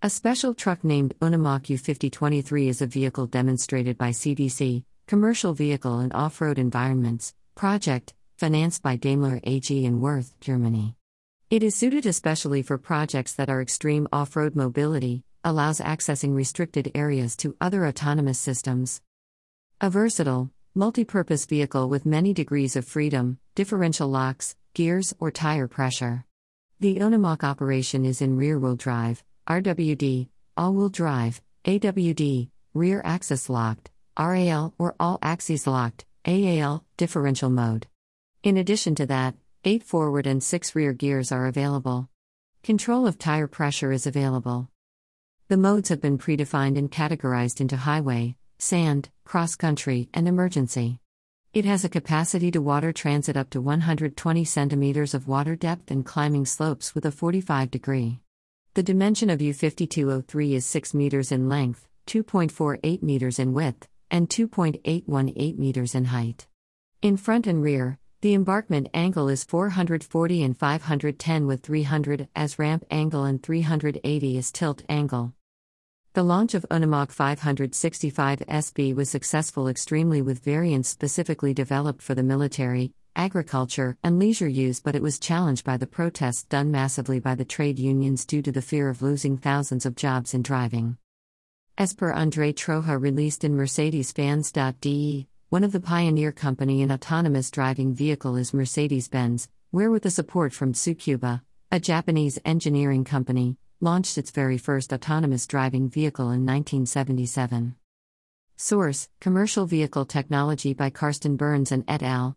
A special truck named Unimog U5023 is a vehicle demonstrated by CDC, Commercial Vehicle and Off-Road Environments, project, financed by Daimler AG in Worth, Germany. It is suited especially for projects that are extreme off-road mobility, allows accessing restricted areas to other autonomous systems. A versatile, multi-purpose vehicle with many degrees of freedom, differential locks, gears, or tire pressure. The Unimog operation is in rear-wheel drive, RWD, all wheel drive, AWD, rear axis locked, RAL or all axes locked, AAL, differential mode. In addition to that, 8 forward and 6 rear gears are available. Control of tire pressure is available. The modes have been predefined and categorized into highway, sand, cross country, and emergency. It has a capacity to water transit up to 120 centimeters of water depth and climbing slopes with a 45 degree. The dimension of U5203 is 6 meters in length, 2.48 meters in width, and 2.818 meters in height. In front and rear, the embarkment angle is 440 and 510 with 300 as ramp angle and 380 as tilt angle. The launch of Unimog 565 SB was successful extremely with variants specifically developed for the military, agriculture, and leisure use, but it was challenged by the protests done massively by the trade unions due to the fear of losing thousands of jobs in driving. As per Andre Troja released in Mercedes-Benz.de, one of the pioneer company in autonomous driving vehicle is Mercedes-Benz, where with the support from Tsukuba, a Japanese engineering company, launched its very first autonomous driving vehicle in 1977. Source: Commercial Vehicle Technology by Karsten Berns and et al.